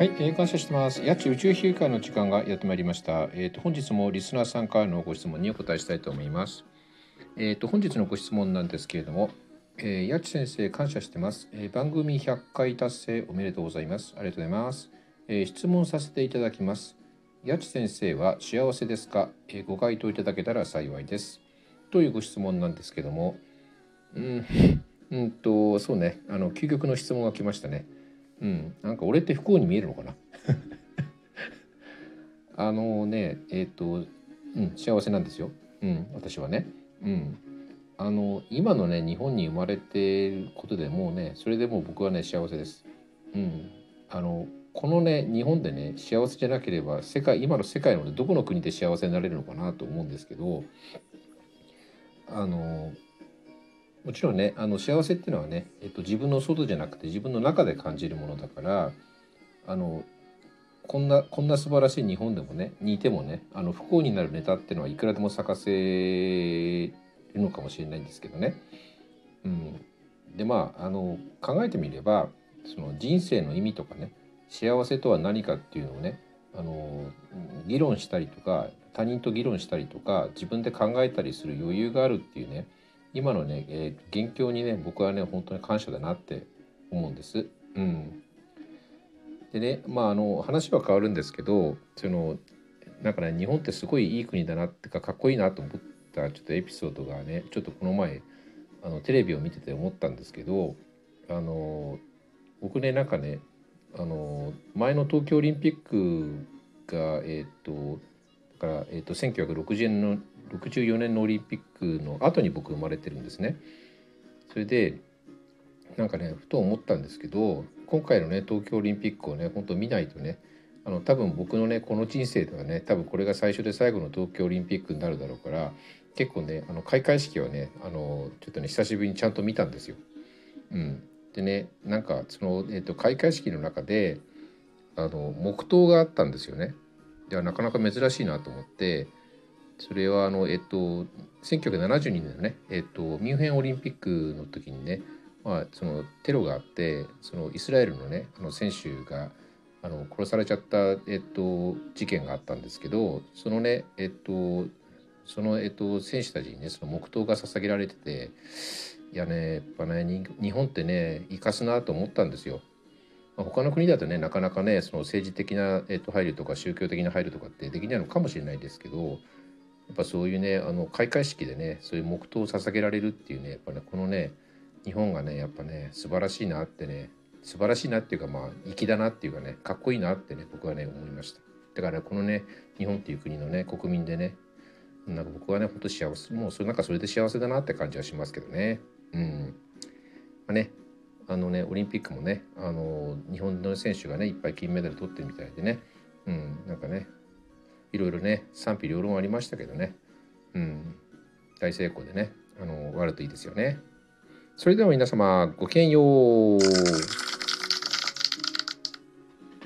はい、えー、感謝してます。八千宇宙飛行の時間がやってまいりました。えっ、と本日もリスナーさんからのご質問にお答えしたいと思います。えっ、と本日のご質問なんですけれども、えー、八千先生感謝してます、えー。番組100回達成おめでとうございます。ありがとうございます。えー、質問させていただきます。八千先生は幸せですか、えー、ご回答いただけたら幸いです。というご質問なんですけども、うん、うんとそうね、あの究極の質問が来ましたね。うん、なんか俺って不幸に見えるのかな？あのねえっ、と、うん、幸せなんですよ、うん、私はね、うん、あの今のね日本に生まれてることでもうねそれでもう僕はね幸せです、うん、あのこのね日本でね幸せじゃなければ世界今の世界の、ね、どこの国で幸せになれるのかなと思うんですけどあのもちろんねあの幸せっていうのはね、えっと、自分の外じゃなくて自分の中で感じるものだからあのこんなこんな素晴らしい日本でもねにいてもねあの不幸になるネタっていうのはいくらでも咲かせるのかもしれないんですけどね。うん、でまああの考えてみればその人生の意味とかね幸せとは何かっていうのをねあの議論したりとか他人と議論したりとか自分で考えたりする余裕があるっていうね今のね、えー、現況にね僕はね本当に感謝だなって思うんです。うん、でねまああの話は変わるんですけどそのなんかね日本ってすごいいい国だなってかかっこいいなと思ったちょっとエピソードがねちょっとこの前あのテレビを見てて思ったんですけどあの僕ねなんかねあの前の東京オリンピックがえっ、とだから、えー、と1960年の64年のオリンピックの後に僕生まれてるんですね。それでなんかねふと思ったんですけど今回のね東京オリンピックをね本当見ないとねあの多分僕のねこの人生ではね多分これが最初で最後の東京オリンピックになるだろうから結構ねあの開会式はねあのちょっとね久しぶりにちゃんと見たんですよ。うん、でねなんかその、えー、と開会式の中であの黙祷があったんですよね。ではなかなか珍しいなと思ってそれはあのえっと1972年のねえっとミュンヘンオリンピックの時にねまあそのテロがあってそのイスラエルのねあの選手があの殺されちゃったえっと事件があったんですけどそのねえっとそのえっと選手たちにねその黙祷が捧げられてていやねやっぱね日本ってね生かすなと思ったんですよ。他の国だとねなかなかねその政治的な、えっと、配慮とか宗教的な配慮とかってできないのかもしれないですけどやっぱそういうねあの開会式でねそういう黙祷を捧げられるっていうねやっぱねこのね日本がねやっぱね素晴らしいなってね素晴らしいなっていうかまあ粋だなっていうかねかっこいいなってね僕はね思いました。だから、このね日本っていう国のね国民でねなんか僕はねほんと幸せもうそれなんかそれで幸せだなって感じはしますけどね。うん。まあねあのねオリンピックもねあの日本の選手がねいっぱい金メダル取ってるみたいでね。うんなんかねいろいろね賛否両論ありましたけどね。うん。大成功でねあの終わるといいですよね。それでは皆様ごきげんよう。